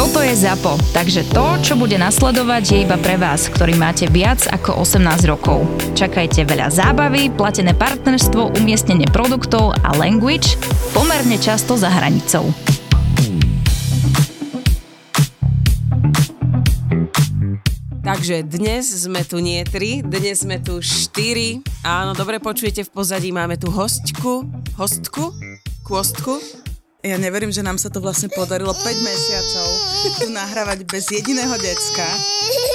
Toto je ZAPO, takže to, čo bude nasledovať, je iba pre vás, ktorý máte viac ako 18 rokov. Čakajte veľa zábavy, platené partnerstvo, umiestnenie produktov a language pomerne často za hranicou. Takže dnes sme tu nie tri, dnes sme tu štyri. Áno, dobre počujete v pozadí, máme tu hostku, hostku, kôstku. Ja neverím, že nám sa to vlastne podarilo 5 mesiacov tu nahrávať bez jediného decka.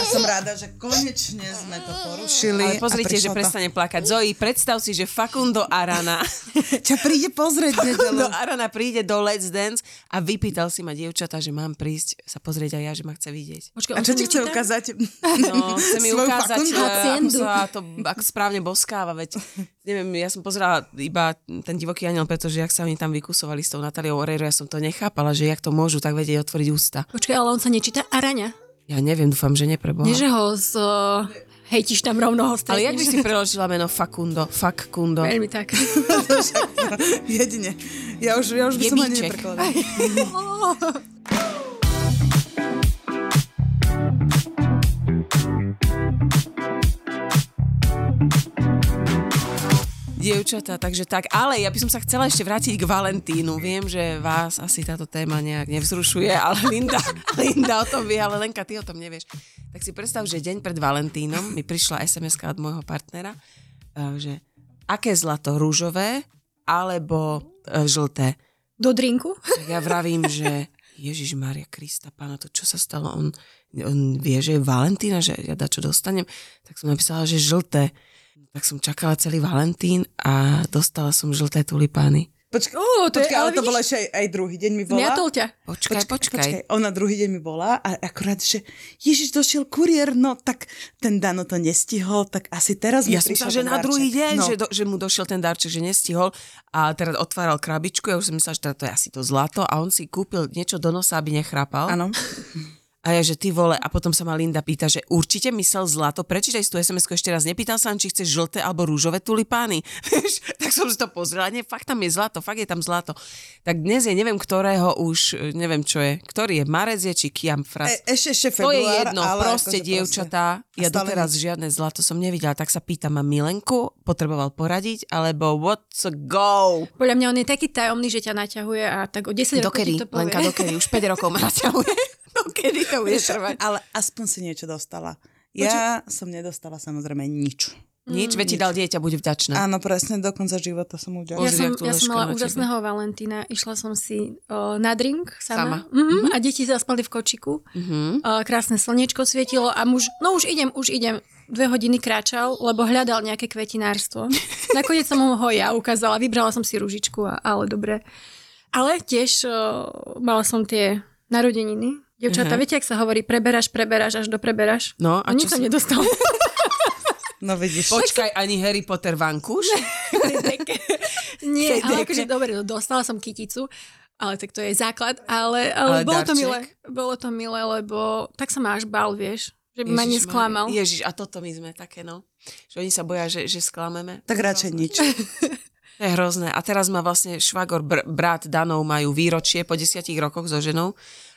Som rada, že konečne sme to porušili. Ale pozrite, že to... prestane plakať. Zoe, predstav si, že Facundo Arana Ťa príde pozrieť Facundo nedelu. Arana príde do Let's Dance a vypýtal si ma dievčata, že mám prísť sa pozrieť aj ja, že ma chce vidieť. Počkaj, A čo ti chce ukázať? No, chce mi ukázať, ako sa to ako správne boskáva, veď neviem, ja som pozerala iba ten divoký aniel, pretože jak sa oni tam vykusovali s tou Natáliou Oreiro, ja som to nechápala, že jak to môžu tak vedieť otvoriť ústa. Počkaj, ale on sa nečíta Araňa. Ja neviem, dúfam, že nepreboha. Nie, že ho z... Uh, hejtiš tam rovno ho Ale jak by si preložila meno Facundo? Fakundo. Veľmi tak. Jedine. Ja už, ja už by som ani Jebíček. neprekladala. Dievčatá, takže tak. Ale ja by som sa chcela ešte vrátiť k Valentínu. Viem, že vás asi táto téma nejak nevzrušuje, ale Linda, Linda o tom vie, ale Lenka, ty o tom nevieš. Tak si predstav, že deň pred Valentínom mi prišla sms od môjho partnera, eh, že aké zlato, rúžové alebo eh, žlté. Do drinku? Tak ja vravím, že Ježiš Maria Krista, pána, to čo sa stalo? On, on vie, že je Valentína, že ja da čo dostanem. Tak som napísala, že žlté. Tak som čakala celý Valentín a dostala som žlté tulipány. Počkaj, Ó, to je- počkaj ale, ale to bolo vidíš- ešte aj, aj druhý deň mi volá. Zmiatol ťa. Počkaj, počkaj. Ona druhý deň mi volá a akurát, že Ježiš, došiel kuriér, no tak ten Dano to nestihol, tak asi teraz mi Ja som prišiel myslela, že na darček. druhý deň, no. že, do, že mu došiel ten darček, že nestihol a teraz otváral krabičku, ja už som myslela, že teda to je asi to zlato a on si kúpil niečo do nosa, aby nechrápal. Áno. A ja, že ty vole, a potom sa ma Linda pýta, že určite myslel zlato, prečítaj si tú sms ešte raz, nepýtal sa, či chceš žlté alebo rúžové tulipány. Vieš, tak som si to pozrela, nie, fakt tam je zlato, fakt je tam zlato. Tak dnes je, neviem ktorého už, neviem čo je, ktorý je, Marec je, či Kiam Fras. E, ešte, ešte to je február, jedno, ale proste akože dievčatá, ja A doteraz žiadne zlato som nevidela, tak sa pýtam, mám Milenku, potreboval poradiť, alebo what's a go? Podľa mňa on je taký tajomný, že ťa naťahuje a tak o 10 rokov ti to povie. Lenka, dokedy, už 5 rokov ma naťahuje. dokedy to bude trvať? Ale aspoň si niečo dostala. Ja som nedostala samozrejme nič. Nič, veď ti dal dieťa, buď vďačná. Áno, presne, do konca života som Ja uďala. Pozri, som, ja som mala úžasného Valentína. Išla som si o, na drink Sama. sama. Mhm, a deti zaspali v kočiku. Mhm. O, krásne slniečko svietilo a muž, no už idem, už idem. Dve hodiny kráčal, lebo hľadal nejaké kvetinárstvo. Nakoniec som mu ho ja ukázala, vybrala som si ružičku, a, ale dobre. Ale tiež o, mala som tie narodeniny. Devčatá, Aha. viete, ak sa hovorí, preberáš, preberáš, až do preberáš? No, a čo som si- nedostal. No vidíš. Počkaj, ani Harry Potter vankúš? Nie, ale akože dobre, no, dostala som kyticu, ale tak to je základ, ale, ale, Ale bolo to darček? milé. Bolo to milé, lebo tak sa ma až bál, vieš, že by ma Ježiš, nesklamal. Maria. Ježiš, a toto my sme také, no. Že oni sa boja, že, že sklameme. Tak radšej nič. To je hrozné. A teraz má vlastne švagor, br- brat Danov majú výročie po desiatich rokoch so ženou.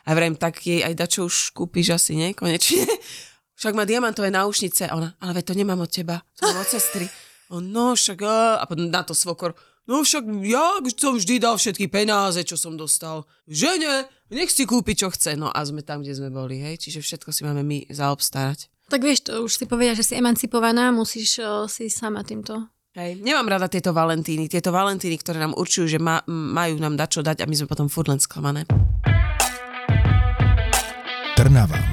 A vrem, tak jej aj dačo už kúpiš asi, nie? Konečne. Však má diamantové náušnice. A ona, ale veď to nemám od teba. To mám od sestry. On, no však, a potom na to svokor, no však ja som vždy dal všetky penáze, čo som dostal. Žene, nech si kúpi, čo chce. No a sme tam, kde sme boli, hej. Čiže všetko si máme my zaobstarať. Tak vieš, to už si povedia, že si emancipovaná, musíš o, si sama týmto. Hej. Nemám rada tieto valentíny. Tieto valentíny, ktoré nám určujú, že ma, majú nám dať čo dať a my sme potom furt len sklamané.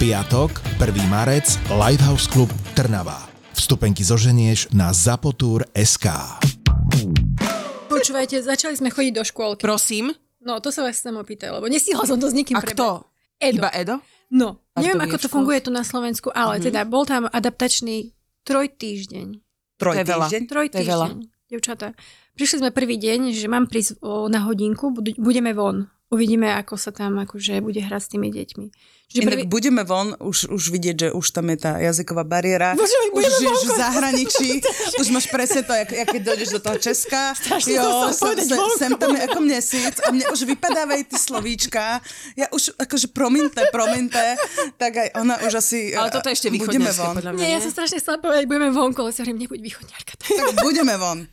Piatok, 1. marec, Lighthouse Club Trnava. Vstupenky zoženieš na zapotur.sk. Počúvajte, začali sme chodiť do škôlky. Prosím. No, to sa vás chcem opýtať, lebo nestihla som to s nikým A kto? Edo. Iba Edo? No, A neviem, ako to funguje tu na Slovensku, ale teda bol tam adaptačný trojtýždeň. Troj týždeň. Troj týždeň, devčatá. Prišli sme prvý deň, že mám prísť o, na hodinku, budeme von. Uvidíme, ako sa tam akože bude hrať s tými deťmi. Čiže Inak budeme von, už, už vidieť, že už tam je tá jazyková bariéra. Bože, my už žiješ v zahraničí, už máš presne to, jak, jak keď dojdeš do toho Česka. Strašne to chcela sem, sem, sem tam je ako mesiac a mne už vypadávajú ty slovíčka. Ja už akože promiňte, promiňte, tak aj ona už asi... Ale toto je ešte budeme von. podľa mňa. Nie, ja som strašne chcela povedať, budeme vonku, ale si hovorím, nebuď východňarka. Tak budeme von.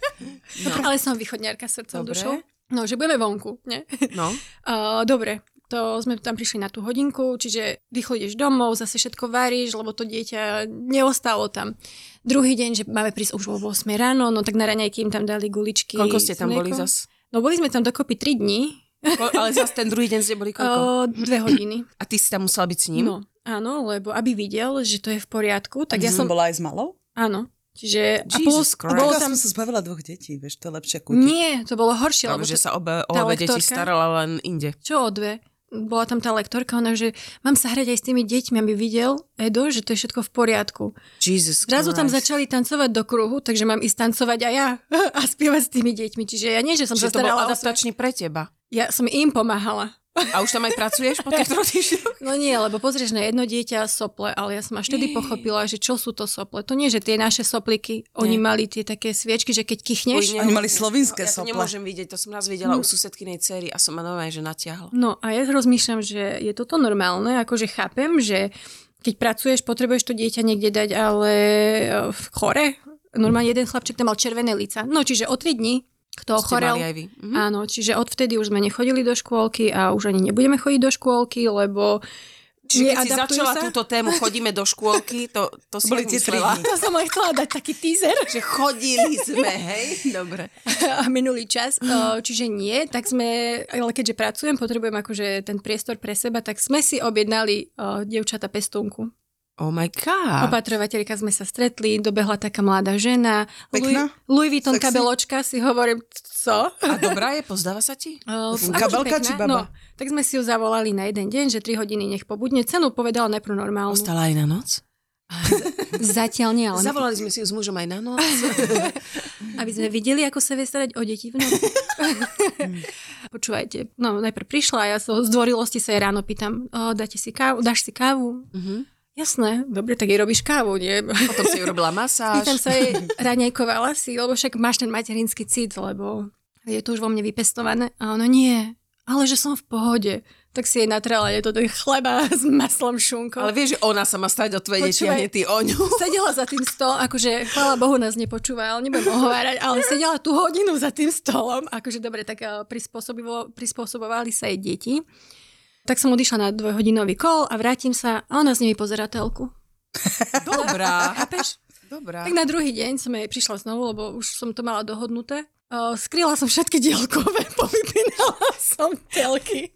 No. Ale som východňarka srdcom, Dobre. dušou. No, že budeme vonku, nie? No. Uh, dobre, to sme tam prišli na tú hodinku, čiže rýchlo ideš domov, zase všetko varíš, lebo to dieťa neostalo tam. Druhý deň, že máme prísť už o 8 ráno, no tak na raňajky im tam dali guličky. Koľko ste tam boli zas? No boli sme tam dokopy 3 dní, Ko- ale zas ten druhý deň ste boli koľko? uh, dve hodiny. A ty si tam musela byť s ním? No, áno, lebo aby videl, že to je v poriadku, tak ja som... bola aj s malou? Áno, čiže... A Jesus plus, Christ. bolo Ja tam... som sa zbavila dvoch detí, vieš, to je lepšie kútiť. Nie, to bolo horšie, Práve, lebo že to... sa obe, o obe deti starala len inde. Čo o dve? Bola tam tá lektorka, ona, že mám sa hrať aj s tými deťmi, aby videl Edo, že to je všetko v poriadku. Jesus Zrazu tam Christ. začali tancovať do kruhu, takže mám ísť tancovať aj ja a spievať s tými deťmi. Čiže ja nie, že som Čiže sa to bol starala o seba. adaptačný pre teba. Ja som im pomáhala. A už tam aj pracuješ po tých troch týždňoch? No nie, lebo pozrieš na jedno dieťa sople, ale ja som až vtedy pochopila, že čo sú to sople. To nie, že tie naše sopliky, oni Nie. mali tie také sviečky, že keď kichneš, Uj, Oni mali slovinské ja to sople. nemôžem vidieť, to som raz videla u susedkynej cery a som ma normálne, že natiahla. No a ja rozmýšľam, že je toto normálne, akože chápem, že keď pracuješ, potrebuješ to dieťa niekde dať, ale e, v chore. Normálne jeden chlapček tam mal červené lica. No čiže o 3 dní, kto ochorel. aj vy. Mhm. Áno, čiže odvtedy už sme nechodili do škôlky a už ani nebudeme chodiť do škôlky, lebo Čiže keď si začala sa. túto tému, chodíme do škôlky, to, to si boli tie tri. To som aj chcela dať taký teaser Že chodili sme, hej? Dobre. a minulý čas. Čiže nie, tak sme, ale keďže pracujem, potrebujem akože ten priestor pre seba, tak sme si objednali o, dievčata pestúnku. Oh my god. Opatrovateľka sme sa stretli, dobehla taká mladá žena. Pekná? Louis, Louis Vuitton Sexy? kabeločka, si hovorím, co? A dobrá je, pozdáva sa ti? Uh, Kabelka či baba? No, tak sme si ju zavolali na jeden deň, že 3 hodiny nech pobudne. Cenu povedala najprv normálnu. Ostala aj na noc? Zatiaľ nie, ale Zavolali sme si ju s mužom aj na noc. aby sme videli, ako sa vie starať o deti v noci. Počúvajte, no najprv prišla a ja so zdvorilosti sa jej ráno pýtam, o, dáte si kávu, dáš si kávu? Mhm. Jasné, dobre, tak jej robíš kávu, nie? Potom si urobila masáž. Pýtam sa jej, raňajkovala si, lebo však máš ten materinský cit, lebo je to už vo mne vypestované. A ona nie, ale že som v pohode. Tak si jej natrela, je to ten chleba s maslom šunkou. Ale vieš, že ona sa má starať o tvoje deti a nie ty o ňu. Sedela za tým stolom, akože chvála Bohu nás nepočúva, ale nebudem ohovárať, ale sedela tú hodinu za tým stolom, akože dobre, tak eh, prispôsobovali sa jej deti. Tak som odišla na dvojhodinový kol a vrátim sa a ona z nimi pozera telku. Dobrá. Chápeš? Dobrá. Tak na druhý deň som jej prišla znovu, lebo už som to mala dohodnuté. Uh, skryla som všetky dielkové, povypínala som telky.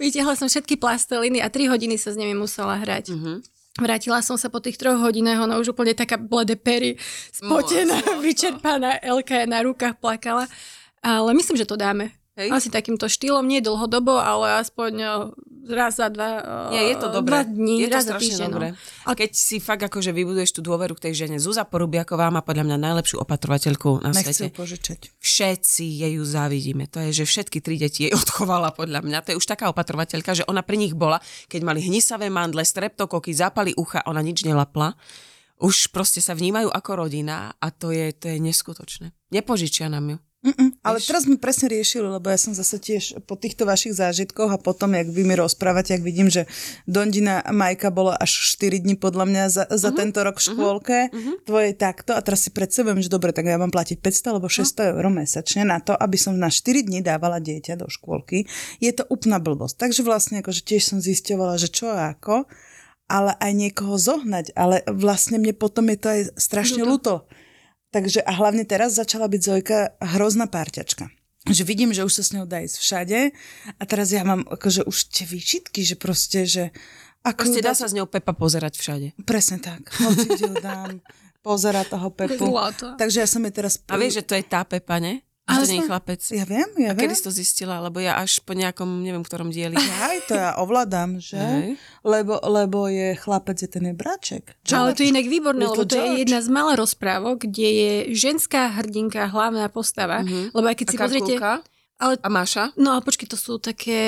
Vytiahla som všetky plasteliny a 3 hodiny sa s nimi musela hrať. Mhm. Vrátila som sa po tých troch hodinách, ona už úplne taká blede pery, spotená, vyčerpaná, Elka na rukách plakala. Ale myslím, že to dáme. Hej. Asi takýmto štýlom, nie dlhodobo, ale aspoň o, raz za dva, o, Nie, je to dobré. dva dní, je to raz za strašne týždeň. dobré. No. A keď si fakt akože vybuduješ tú dôveru k tej žene, Zúza Porubiaková má podľa mňa najlepšiu opatrovateľku na Nechcem svete. požičať. Všetci jej ju závidíme. To je, že všetky tri deti jej odchovala podľa mňa. To je už taká opatrovateľka, že ona pri nich bola, keď mali hnisavé mandle, streptokoky, zapali ucha, ona nič nelapla. Už proste sa vnímajú ako rodina a to je, to je neskutočné. Nepožičia nám ju. Mm-mm, ale teraz sme presne riešili, lebo ja som zase tiež po týchto vašich zážitkoch a potom, jak vy mi rozprávate, ak vidím, že Dondina Majka bola až 4 dní podľa mňa za, za uh-huh, tento rok v škôlke, uh-huh. tvoje takto. A teraz si predstavujem, že dobre, tak ja mám platiť 500 alebo 600 eur mesačne na to, aby som na 4 dní dávala dieťa do škôlky. Je to úplná blbosť. Takže vlastne akože tiež som zisťovala, že čo a ako, ale aj niekoho zohnať, ale vlastne mne potom je to aj strašne ľúto Takže a hlavne teraz začala byť Zojka hrozná párťačka. Že vidím, že už sa s ňou dá ísť všade a teraz ja mám akože už tie výčitky, že proste, že... Ako Proste dá sa s ňou Pepa pozerať všade. Presne tak. Hoci kde dám, pozerať toho Pepu. Zlato. Takže ja som jej teraz... A vieš, že to je tá Pepa, ne? To nie je chlapec. Ja viem, ja A viem. kedy si to zistila? Lebo ja až po nejakom, neviem, ktorom dieli. Aj to ja ovládam, že? Hej. Lebo, lebo je chlapec, je ten je braček. Ale to je inak výborné, Little lebo to je George. jedna z mála rozprávok, kde je ženská hrdinka, hlavná postava. Mhm. Lebo aj keď A si pozriete... Karkulka? Ale, A Máša? no ale počkej, to sú také...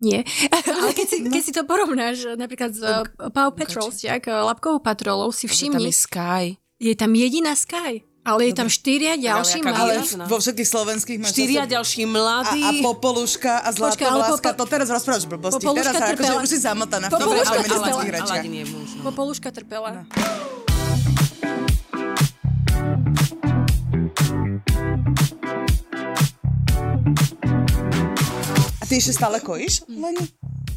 Nie. ale keď si, keď si to porovnáš napríklad s uh, Paw Patrol, jak Lapkovou patrolou, si Že Tam všimni, je Sky. je tam jediná Sky. Ale je tam štyria ďalší jaká Ale vo všetkých slovenských máš Štyria zase- ďalší a, mladí. a Popoluška a ale Zlatovláska, Popo- to teraz rozprávaš blbosti. Popoluška Teraz akože trpela- už si zamotaná Popoluška. Aladin je muž. No. Popoluška trpela. A ty ešte stále kojíš? Leni?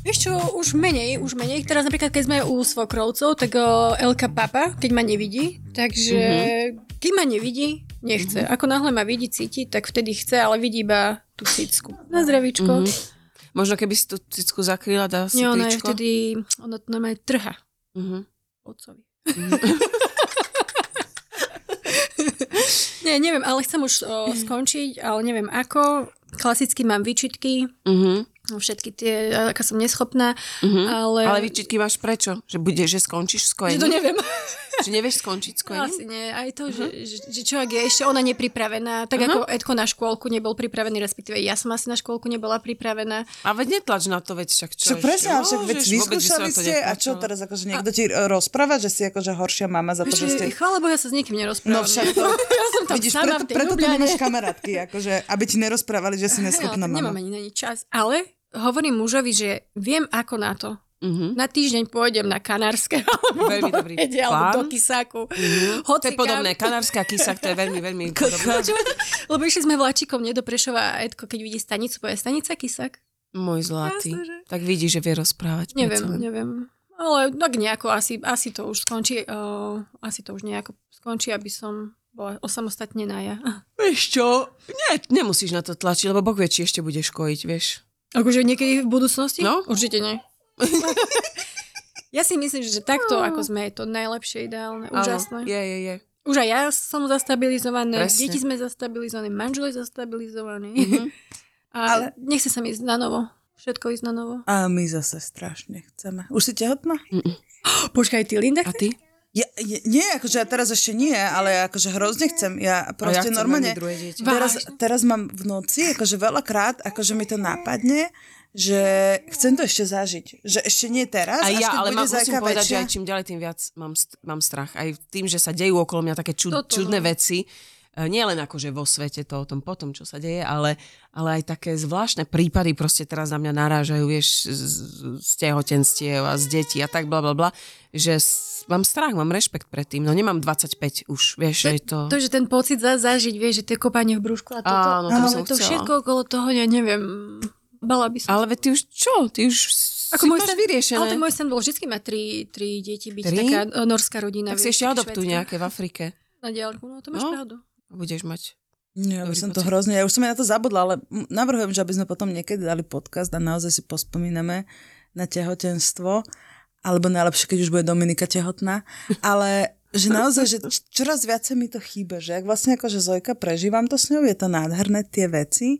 Vieš čo, už menej, už menej. Teraz napríklad, keď sme u svokrovcov, tak o, Elka Papa, keď ma nevidí, takže mm-hmm. Keď ma nevidí, nechce. Mm-hmm. Ako náhle ma vidí, cíti, tak vtedy chce, ale vidí iba tú cicku. Na zdravíčko. Mm-hmm. Možno keby si tú cicku zakryla, dá si Nie, ona je tričko. vtedy, ona to normálne trha Mhm. otcovi. Nie, neviem, ale chcem už o, skončiť, ale neviem ako. Klasicky mám výčitky, Mhm. Všetky tie, aká som neschopná, Mhm. ale... Ale výčitky máš prečo? Že bude, že skončíš s že kojením? to neviem. Že nevieš skončiť s kojením? Asi nie. Aj to, že, že, že človek je ešte ona nepripravená. Tak ako Edko na škôlku nebol pripravený, respektíve ja som asi na škôlku nebola pripravená. A veď netlač na to, veď však čo Čo presne, ale však No, veď že vyskúšali ste a čo teraz akože niekto ti e, rozpráva, že si akože horšia mama za to, že ste... Ešte, chvála Bohu, ja sa s nikým nerozprávam. No však to... ja som tam Vidíš, sama preto, v tej preto tu nemáš kamarátky, akože, aby ti nerozprávali, že si neschopná mama. nemám ani na čas. Ale hovorím mužovi, že viem ako na to. Mhm. Na týždeň pôjdem na Kanárske alebo Veľmi do dobrý Vede, alebo do Kisáku. To Hoci je podobné. Kanárska kysak, to je veľmi, veľmi podobné. Lebo išli sme vláčikom nie do Prešova a Edko, keď vidí stanicu, povie stanica Kisak. Môj zlatý. Jasné, že- Tak vidíš, že vie rozprávať. Neviem, len. neviem. Ale tak nejako asi, asi to už skončí, uh, asi to už nejako skončí, aby som bola osamostatnená ja. Vieš čo? Nie, nemusíš na to tlačiť, lebo Boh vie, či ešte budeš kojiť, vieš. Akože niekedy v budúcnosti? No. Určite nie. ja si myslím, že takto, ako sme, je to najlepšie, ideálne, úžasné. Je, je, je. Už aj ja som zastabilizované, Presne. deti sme zastabilizované, manžel je zastabilizovaný. Mhm. A Ale- nechce sa mi ísť na novo. Všetko ísť na novo. A my zase strašne chceme. Už si tehotná? Počkaj, ty Linda? A ty? Ja, nie, akože ja teraz ešte nie, ale ja akože hrozne chcem. Ja A ja proste chcem normálne... veľmi druhé dieťa. Teraz, teraz mám v noci, akože veľakrát, akože mi to napadne, že chcem to ešte zažiť. Že ešte nie teraz, až ja, ale ma, musím povedať, väčšia. že aj čím ďalej, tým viac mám, mám strach. Aj tým, že sa dejú okolo mňa také čud, Toto, čudné no. veci. E, Nie len akože vo svete to o tom potom, čo sa deje, ale, ale aj také zvláštne prípady proste teraz na mňa narážajú, vieš, z, z tehotenstiev a z detí a tak bla bla bla, že s, mám strach, mám rešpekt pred tým. No nemám 25 už, vieš, že je to... To, že ten pocit za, zažiť, vieš, že tie kopanie v brúšku a toto. Áno, to ale to všetko okolo toho, ja neviem, bala by som. Ale ty už čo? Ty už Ako si môj sen, vyriešené. ale ten môj sen bol vždy mať tri, tri deti, byť Tri? taká norská rodina. tak si vieš, ešte taká adoptuj nejaké v Afrike. Na diálku, no to máš No. pravdu. Budeš mať... Ja by som to pocit. hrozne, ja už som aj na to zabudla, ale navrhujem, že aby sme potom niekedy dali podcast a naozaj si pospomíname na tehotenstvo, alebo najlepšie, keď už bude Dominika tehotná, ale že naozaj, že čoraz viacej mi to chýba, že ak vlastne ako, že Zojka prežívam to s ňou, je to nádherné tie veci,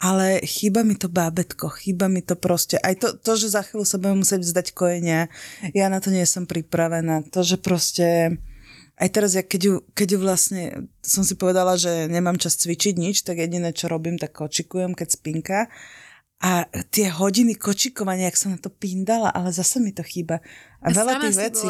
ale chýba mi to bábetko, chýba mi to proste, aj to, to že za chvíľu sa budem musieť vzdať kojenia, ja na to nie som pripravená, to, že proste aj teraz, ja keď, ju, keď ju vlastne, som si povedala, že nemám čas cvičiť nič, tak jediné, čo robím, tak kočikujem, keď spinka. A tie hodiny kočikovania, jak som na to pindala, ale zase mi to chýba. A Ja veľa tých vecí.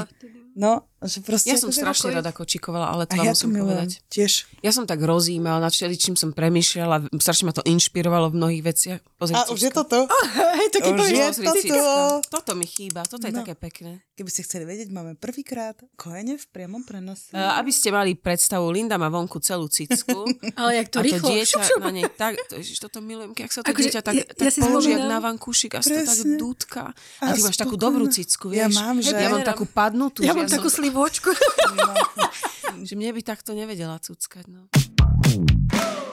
No, že proste... Ja som strašne rada kočikovala, ale to vám ja to musím povedať. Tiež. Ja som tak rozímala, nad čím som premýšľala, strašne ma to inšpirovalo v mnohých veciach. Pozri, A už je to to? Hej, to Už je Pozri, to cicka. to. Toto mi chýba, toto je No. také pekné. Keby ste chceli vedieť, máme prvýkrát kojenie v priamom prenose. Uh, aby ste mali predstavu, Linda má vonku celú cicku. Ale jak to a to rýchlo. dieťa šup, šup. na nej tak, to, ježiš, toto milujem, keď sa to Akože dieťa tak, ja- tak ja položí jak na vankúšik a to tak dúdka. A, ty máš takú dobrú cicku, Ja vieš. mám, že? Ja mám takú padnutú. Ja mám takú som, slivočku. že mne by takto nevedela cuckať, no.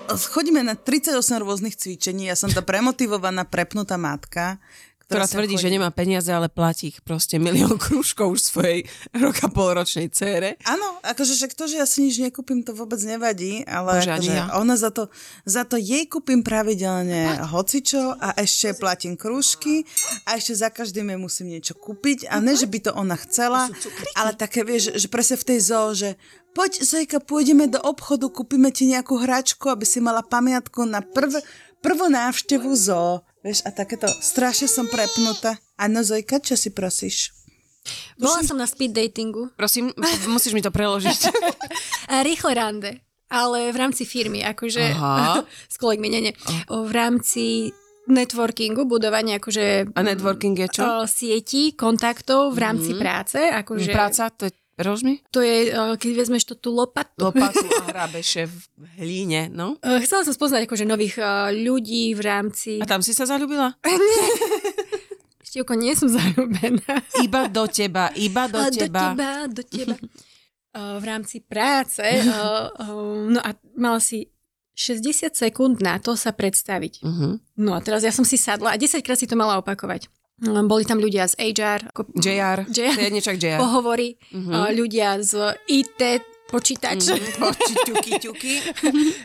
Chodíme na 38 rôznych cvičení, ja som tá premotivovaná, prepnutá matka, Ktorá tvrdí, chodí- že nemá peniaze, ale platí ich proste milión krúžkov už svojej roka polročnej cére. Áno, akože však to, že ja si nič nekúpim, to vôbec nevadí, ale Bože, akože ja. ona za to, za to jej kúpim pravidelne hocičo a ešte platím krúžky a ešte za každým jej musím niečo kúpiť a ne, že by to ona chcela, ale také vieš, že presne v tej zoo, že poď Zojka, pôjdeme do obchodu, kúpime ti nejakú hračku, aby si mala pamiatku na prv, prvú návštevu zoo. Vieš, a takéto, strašne som prepnutá. Áno, Zojka, čo si prosíš? Bola som na speed datingu. Prosím, musíš mi to preložiť. Rýchle rande. Ale v rámci firmy, akože Aha. s kolegmi, nie, nie. V rámci networkingu, budovania akože A networking je čo? o, sietí, kontaktov v rámci práce. Akože Práca, to je, rož mi? To je, o, keď vezmeš to tú lopatu. Lopatu a hrabeše v hlíne, no. O, Chcela som spoznať akože nových o, ľudí v rámci... A tam si sa zalúbila? Števko, nie som zalúbená. Iba do teba, iba do A teba. Do teba, do teba. V rámci práce. no a mala si 60 sekúnd na to sa predstaviť. Uh-huh. No a teraz ja som si sadla a 10 krát si to mala opakovať. Boli tam ľudia z HR, ako JR, JR. JR. pohovory, uh, ľudia z IT, počítač, Oči, ťuky, ťuky.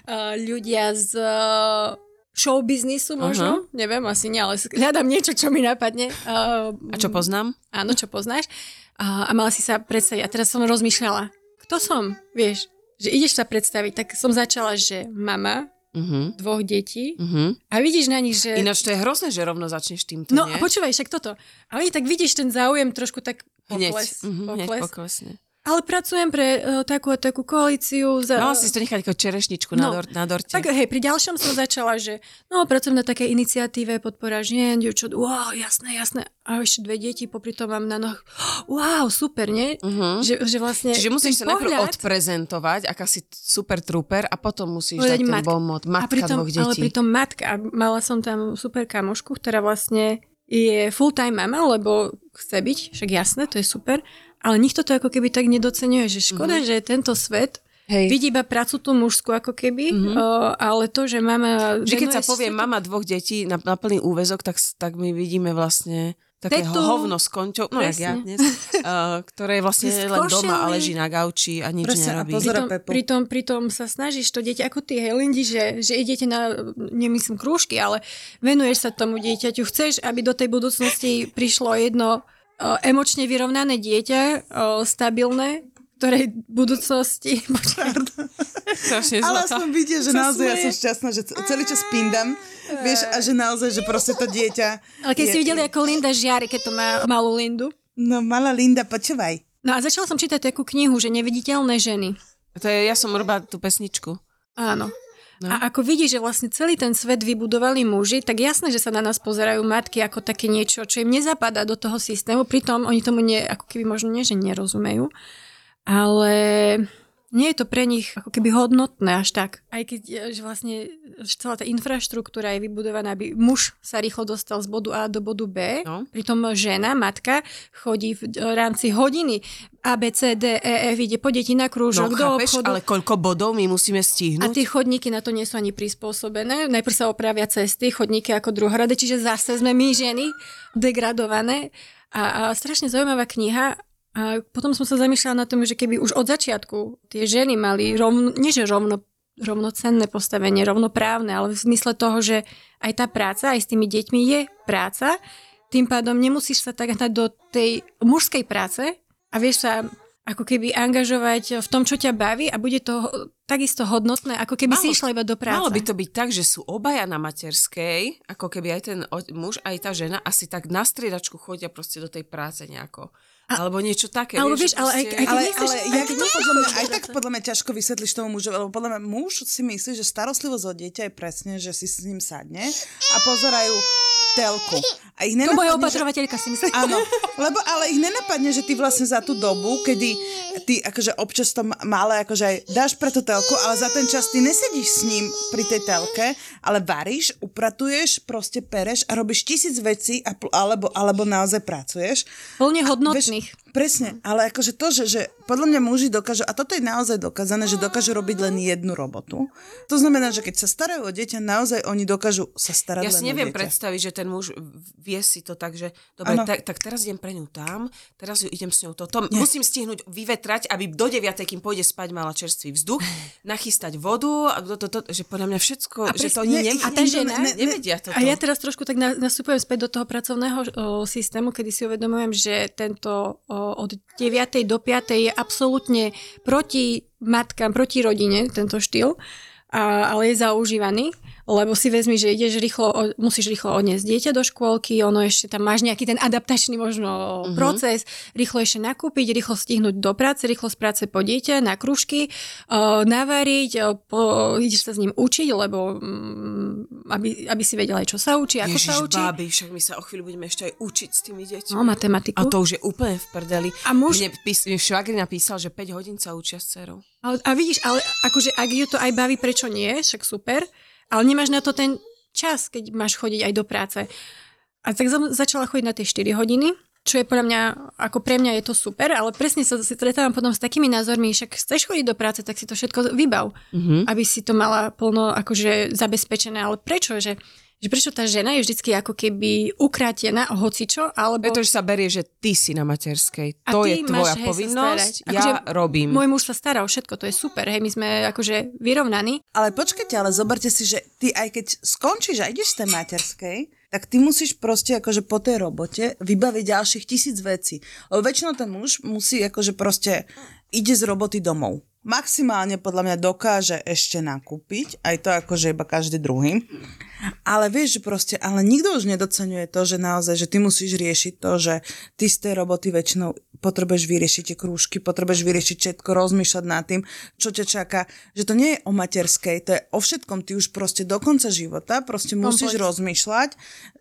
uh, ľudia z uh, show biznisu možno, neviem, asi nie, ale hľadám niečo, čo mi napadne. Uh, A čo poznám? áno, čo poznáš. A, a mala si sa predstaviť. A teraz som rozmýšľala, kto som, vieš, že ideš sa predstaviť. Tak som začala, že mama Uh-huh. dvoch detí Uh-huh. a vidíš na nich, že... Ináč to je hrozné, že rovno začneš týmto, no nie? a počúvaj, však toto. Ale tak vidíš ten záujem trošku tak Hneď, pokles. uh-huh, hneď pokles. poklesne. Ale pracujem pre uh, takú a takú koalíciu. Za, Mala si to nechať ako čerešničku na, No, dor- na dorte. Tak hej, pri ďalšom som začala, že no, pracujem na takej iniciatíve podpora žien, dievčat, wow, jasné, jasné. A ešte dve deti, popri tom mám na noh, wow, super, nie? Uh-huh. Že, že vlastne Čiže musíš ten sa najprv pohľad- odprezentovať, aká si super trooper a potom musíš dať ten matka. bomot. a Matka pritom, dvoch Ale detí. pritom matka. A mala som tam super kamošku, ktorá vlastne je full-time mama, lebo chce byť, však jasné, to je super. Ale nikto to ako keby tak nedocenuje, že škoda, mm-hmm. že tento svet Hej. vidí iba prácu tú mužskú ako keby, Mhm. mm-hmm. o, ale to, že mama... Že keď sa venuješ povie to- mama dvoch detí na, na plný úvezok, tak, tak my vidíme vlastne také Tetu. hovno s konťou, no jak ja dnes, uh, ktoré je vlastne Z len doma a leží na gauči a nič Presne, a nerobí. pozor- Pritom, Pepo. pritom, pritom sa snažíš to dieťa, ako ty, hej, Lindy, že, že idete na, nemyslím krúžky, ale venuješ sa tomu dieťaťu. Chceš, aby do tej budúcnosti prišlo jedno emočne vyrovnané dieťa, o, stabilné, ktorej budúcnosti... Strašne Ale aspoň vidie, že Sa naozaj ja smeje. som šťastná, že celý čas pindam, vieš, a že naozaj, že proste to dieťa... Ale keď je- ste videli, ako Linda žiari, keď to má malú Lindu. No, malá Linda, počúvaj. No a začala som čítať takú knihu, že neviditeľné ženy. To je, ja som robila tú pesničku. Áno. No. A ako vidíš, že vlastne celý ten svet vybudovali muži, tak jasné, že sa na nás pozerajú matky ako také niečo, čo im nezapadá do toho systému. Pritom oni tomu nie, ako keby možno nie, že nerozumejú. Ale nie je to pre nich ako keby hodnotné až tak. Aj keď e, že vlastne že celá tá infraštruktúra je vybudovaná, aby muž sa rýchlo dostal z bodu A do bodu B, No. pritom žena, matka, chodí v e, rámci hodiny A, B, C, D, E, F, ide po deti na No, krúžok, do chápeš, obchodu. ale koľko bodov my musíme A stihnúť? tie chodníky na to nie sú ani prispôsobené. Najprv sa opravia cesty, chodníky ako druhorade, čiže zase sme my ženy degradované. A, a strašne zaujímavá kniha. A potom som sa zamýšľala na tom, že keby už od začiatku tie ženy mali rovno, nie že rovno, rovnocenné postavenie, rovnoprávne, ale v zmysle toho, že aj tá práca, aj s tými deťmi je práca, tým pádom nemusíš sa tak hnať do tej mužskej práce a vieš sa ako keby angažovať v tom, čo ťa baví a bude to takisto hodnotné, ako keby si Malo- išla iba do práce. Malo by to byť tak, že sú obaja na materskej, ako keby aj ten muž, aj tá žena asi tak na striedačku chodia proste do tej práce nejako. Alebo niečo také. alebo vieš, ale aj- proste- aj keď Ale, ale aj jak to podľa mňa, aj tak podľa mňa ťažko vysvetliš tomu mužovi, lebo podľa mňa muž si myslí, že starostlivosť o dieťa je presne, že si s ním sadne a pozerajú telku. A A ich To moja že- opatrovateľka si myslí. Áno, lebo ale ich nenapadne, že ty vlastne za tú dobu, kedy ty akože občas to malé akože aj dáš pre tú telku, ale za ten čas ty nesedíš s ním pri tej telke, ale varíš, upratuješ, proste pereš a robíš tisíc vecí a, alebo, alebo naozaj pracuješ. Plne A hodnotných. Vieš, presne, ale akože to, že, že podľa mňa muži dokážu, a toto je naozaj dokázané, že dokážu robiť len jednu robotu. To znamená, že keď sa starajú o dieťa, naozaj oni dokážu sa starať Ja len si o neviem dieťa. predstaviť, že ten muž vie si to tak, že dobre, tak, tak teraz idem pre ňu tam, teraz ju idem s ňou toto. Musím stihnúť vyvetrať, aby do 9, kým pôjde spať, mala čerstvý vzduch, nachystať vodu, a to, to, to, že podľa mňa všetko, že to oni ne- a tá žena- ne- ne- nevedia toto. A ja teraz trošku tak na- nastupujem späť do toho pracovného o, systému, kedy si uvedomujem, že tento o, od 9. do 5. je absolútne proti matkám, proti rodine, tento štýl, a, ale je zaužívaný, lebo si vezmi, že ideš rýchlo, musíš rýchlo odniesť dieťa do škôlky, ono ešte tam máš nejaký ten adaptačný možno mm-hmm. proces, rýchlo ešte nakúpiť, rýchlo stihnúť do práce, rýchlo z práce po dieťa, na kružky, o, navariť, o, po, ideš sa s ním učiť, lebo mm, aby, aby si vedela aj, čo sa učí, ako sa Ježiš, učí. báby, však my sa o chvíľu budeme ešte aj učiť s tými deťmi. No, matematiku. A to už je úplne v prdeli. A muž- Mne, pís, mne švagri napísal, že 5 hodín sa učia s dcerou. Ale, a vidíš, ale akože ak ju to aj baví, prečo nie, však super, ale nemáš na to ten čas, keď máš chodiť aj do práce. A tak som začala chodiť na tie 4 hodiny, čo je podľa mňa, ako pre mňa je to super, ale presne sa stretávam potom s takými názormi, však chceš chodiť do práce, tak si to všetko vybav, mm-hmm. aby si to mala plno akože zabezpečené, ale prečo, že, že prečo tá žena je vždycky ako keby ukrátená o hocičo, alebo... Pretože sa berie, že ty si na materskej. A To je tvoja máš, hej, povinnosť, starať. ja Akože robím. Môj muž sa stará o všetko, to je super, hej, my sme akože vyrovnaní. Ale počkajte, ale zoberte si, že ty aj keď skončíš a ideš z tej materskej, tak ty musíš proste akože po tej robote vybaviť ďalších tisíc vecí. Lebo väčšinou ten muž musí akože proste ide z roboty domov. Maximálne podľa mňa dokáže ešte nakúpiť, aj to akože iba každý druhý. Ale vieš, že proste, ale nikto už nedocenuje to, že naozaj, že ty musíš riešiť to, že ty z tej roboty väčšinou potrebuješ vyriešiť tie krúžky, potrebuješ vyriešiť všetko, rozmýšľať nad tým, čo ťa čaká. Že to nie je o materskej, to je o všetkom. Ty už proste do konca života proste musíš Komplex. rozmýšľať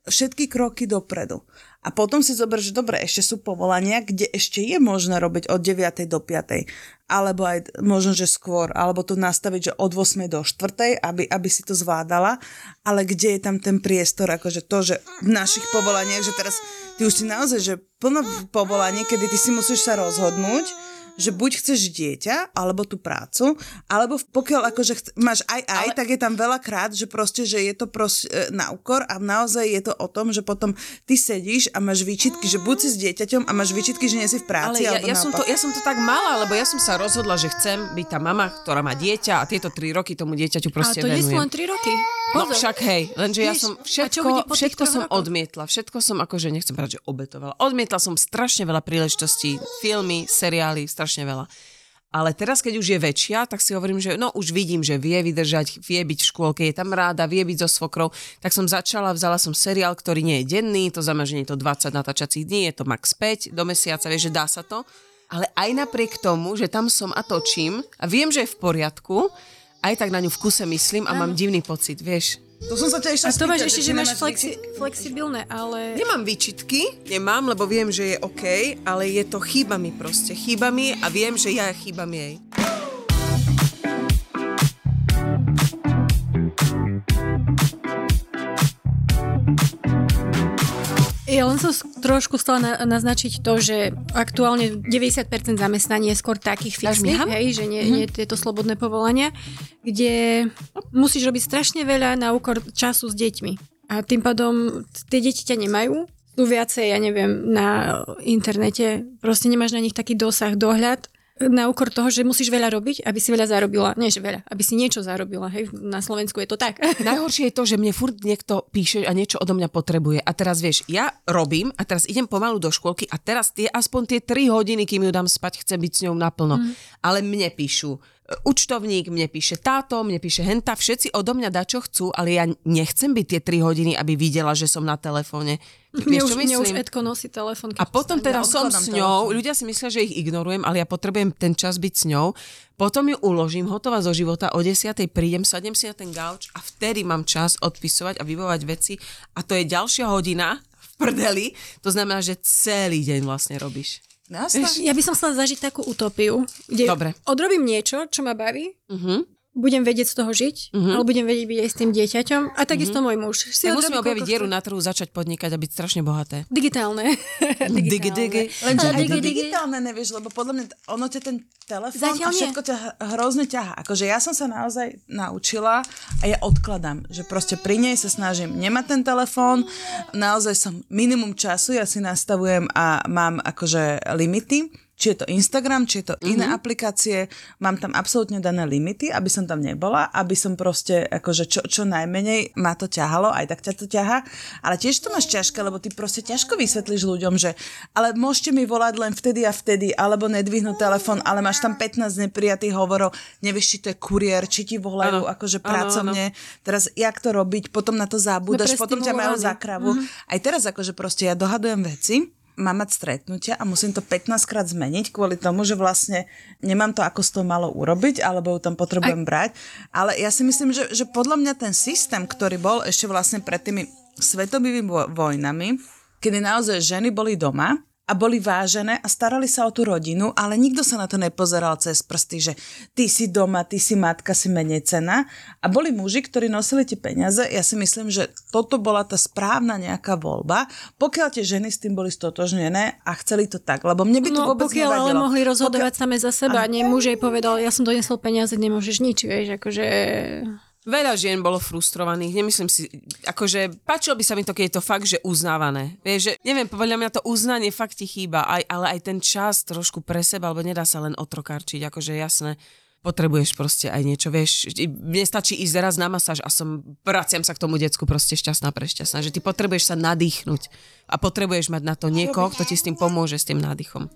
všetky kroky dopredu. A potom si zober, že dobre, ešte sú povolania, kde ešte je možné robiť od 9. do 5. Alebo aj možno, že skôr, alebo to nastaviť, že od 8. do 4. aby, aby si to zvládala. Ale kde je tam ten priestor, akože to, že v našich povolaniach, že teraz ty už si naozaj, že plno povolanie, kedy ty si musíš sa rozhodnúť, že buď chceš dieťa, alebo tú prácu, alebo pokiaľ akože chc- máš aj aj, Ale... tak je tam veľakrát, že proste, že je to proste na úkor a naozaj je to o tom, že potom ty sedíš a máš výčitky, že buď si s dieťaťom a máš výčitky, že nie si v Ale práci, ja, alebo ja, som to, ja som to tak mala, lebo ja som sa rozhodla, že chcem byť tá mama, ktorá má dieťa a tieto tri roky tomu dieťaťu Ale proste to nie sú len 3 roky. No však hej, lenže ja som všetko, všetko som rokoch? odmietla. Všetko som akože, nechcem povedať, že obetovala. Odmietla som strašne veľa príležitostí, filmy, seriály, strašne veľa. Ale teraz, keď už je väčšia, tak si hovorím, že no už vidím, že vie vydržať, vie byť v škôlke, je tam ráda, vie byť so svokrou. Tak som začala, vzala som seriál, ktorý nie je denný, to znamená, že nie je to 20 natáčacích dní, je to max 5 do mesiaca, vieš, že dá sa to. Ale aj napriek tomu, že tam som a točím a viem, že je v poriadku, aj tak na ňu v kuse myslím a mám divný pocit, vieš. To som sa ťa išla A to máš ešte, že máš flexi, flexibilné, ale... Nemám výčitky, nemám, lebo viem, že je OK, ale je to chýba mi proste. Chýba mi a viem, že ja chýbam jej. Ja len som trošku chcela na, naznačiť to, že aktuálne 90% zamestnaní je skôr takých fixných, hej, že nie, nie tieto slobodné povolania, kde musíš robiť strašne veľa na úkor času s deťmi. A tým pádom tie deti ťa nemajú, sú viacej, ja neviem, na internete, proste nemáš na nich taký dosah, dohľad, na úkor toho, že musíš veľa robiť, aby si veľa zarobila. Nie, že veľa, aby si niečo zarobila. Hej, na Slovensku je to tak. Najhoršie je to, že mne furt niekto píše a niečo odo mňa potrebuje. A teraz vieš, ja robím a teraz idem pomalu do škôlky a teraz tie, aspoň tie 3 hodiny, kým ju dám spať, chcem byť s ňou naplno. Mm. Ale mne píšu účtovník, mne píše táto, mne píše henta, všetci odo mňa dá čo chcú, ale ja nechcem byť tie 3 hodiny, aby videla, že som na telefóne. Mne už, mne už? Edko nosí telefón. A potom teda Ja som s ňou, telefón. ľudia si myslia, že ich ignorujem, ale ja potrebujem ten čas byť s ňou. Potom ju uložím, hotová zo života, o 10. prídem, sadnem si na ten gauč a vtedy mám čas odpisovať a vybovať veci. A to je ďalšia hodina v prdeli, to znamená, že celý deň vlastne robíš. Jasné. Ja by som chcela zažiť takú utopiu, kde Dobre. odrobím niečo, čo ma baví, Uh-huh. Budem vedieť z toho žiť, Mhm. ale budem vedieť byť aj s tým dieťaťom a takisto môj muž. Si Tak musíme objaviť dieru na trhu, začať podnikať a byť strašne bohaté. Digitálne. Digi, digi. Lenže Ale digi, digitálne nevieš, lebo podľa mňa ono ťa ten telefón Zatiaľ a nie. všetko ťa hrozne ťaha. Akože ja som sa naozaj naučila a ja odkladám, že proste pri nej sa snažím nemať ten telefón, naozaj som minimum času, ja si nastavujem a mám akože limity, či je to Instagram, či je to iné Mhm. aplikácie, mám tam absolútne dané limity, aby som tam nebola, aby som proste akože čo, čo najmenej ma to ťahalo, aj tak ťa to ťaha, ale tiež to máš ťažké, lebo ty proste ťažko vysvetlíš ľuďom, že ale môžete mi volať len vtedy a vtedy, alebo nedvihnúť telefón, ale máš tam 15 neprijatých hovorov, nevieš, či to je kuriér, či ti volajú Áno. akože pracovne, teraz jak to robiť, potom na to zabúdaš, No, potom ťa majú za kravu. Aj teraz akože proste ja dohadujem veci, mám mať stretnutia a musím to 15 krát zmeniť kvôli tomu, že vlastne nemám to ako z toho malo urobiť, alebo ju tam potrebujem brať. Ale ja si myslím, že, že podľa mňa ten systém, ktorý bol ešte vlastne pred tými svetovými vo- vojnami, kedy naozaj ženy boli doma a boli vážené a starali sa o tú rodinu, ale nikto sa na to nepozeral cez prsty, že ty si doma, ty si matka, si menej cena. A boli muži, ktorí nosili tie peniaze. Ja si myslím, že toto bola tá správna nejaká voľba, pokiaľ tie ženy s tým boli stotožnené a chceli to tak. Lebo mne by to No vôbec pokiaľ ale nevadilo. mohli rozhodovať same za seba, nie muž jej povedal, ja som donesol peniaze, nemôžeš nič, vieš, akože... Veľa žien bolo frustrovaných, nemyslím si, akože páčilo by sa mi to, keď je to fakt, že uznávané. Vieš, že neviem, podľa mňa to uznanie fakt ti chýba, aj, ale aj ten čas trošku pre seba, alebo nedá sa len otrokarčiť, akože jasné, potrebuješ proste aj niečo, vieš, mne stačí ísť raz na masáž a som, vraciam sa k tomu decku proste šťastná, prešťastná, že ty potrebuješ sa nadýchnuť a potrebuješ mať na to niekoho, kto ti s tým pomôže, s tým nádychom.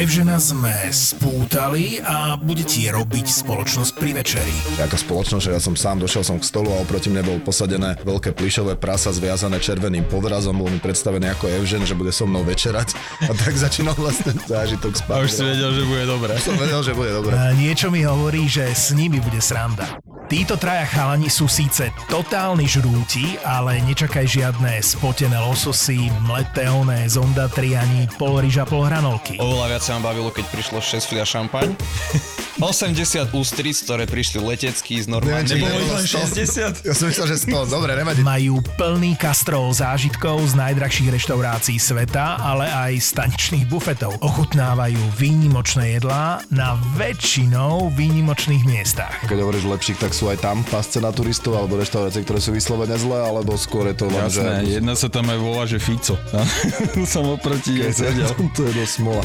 Evžena sme spútali a bude ti robiť spoločnosť pri večeri. Ako spoločnosť, že ja som sám došiel som k stolu a oproti mne bolo posadené veľké plišové prasa zviazané červeným podrazom, bol mi predstavený ako Evžen, že bude so mnou večerať a tak začínal vlastne zážitok spať. A už si vedel, že bude dobré. Som vedel, že bude dobre. A niečo mi hovorí, že s nimi bude sranda. Títo traja chalani sú síce totálni žrúti, ale nečakaj žiadne spotené lososy, mleté oné zondatri ani pol ryža, pol hranolky. Oveľa viac sa ma bavilo, keď prišlo 6 fľa šampaň. 80 ústric, ktoré prišli letecky z normálne. Nebolo ich len 100. 60? Ja som myslel, že 100, dobre, nevadí. Majú plný kastrol zážitkov z najdrahších reštaurácií sveta, ale aj staničných bufetov. Ochutnávajú výnimočné jedlá na väčšinou výnimočných miestach. Keď hovoríš lepších, tak sú aj tam pasce na turistov alebo reštaurácie, ktoré sú vyslovene zlé, alebo skôr je to len, že... Jasné, jedna sa tam aj volá, že Fico. som oproti jej sedel. to je dosť smola.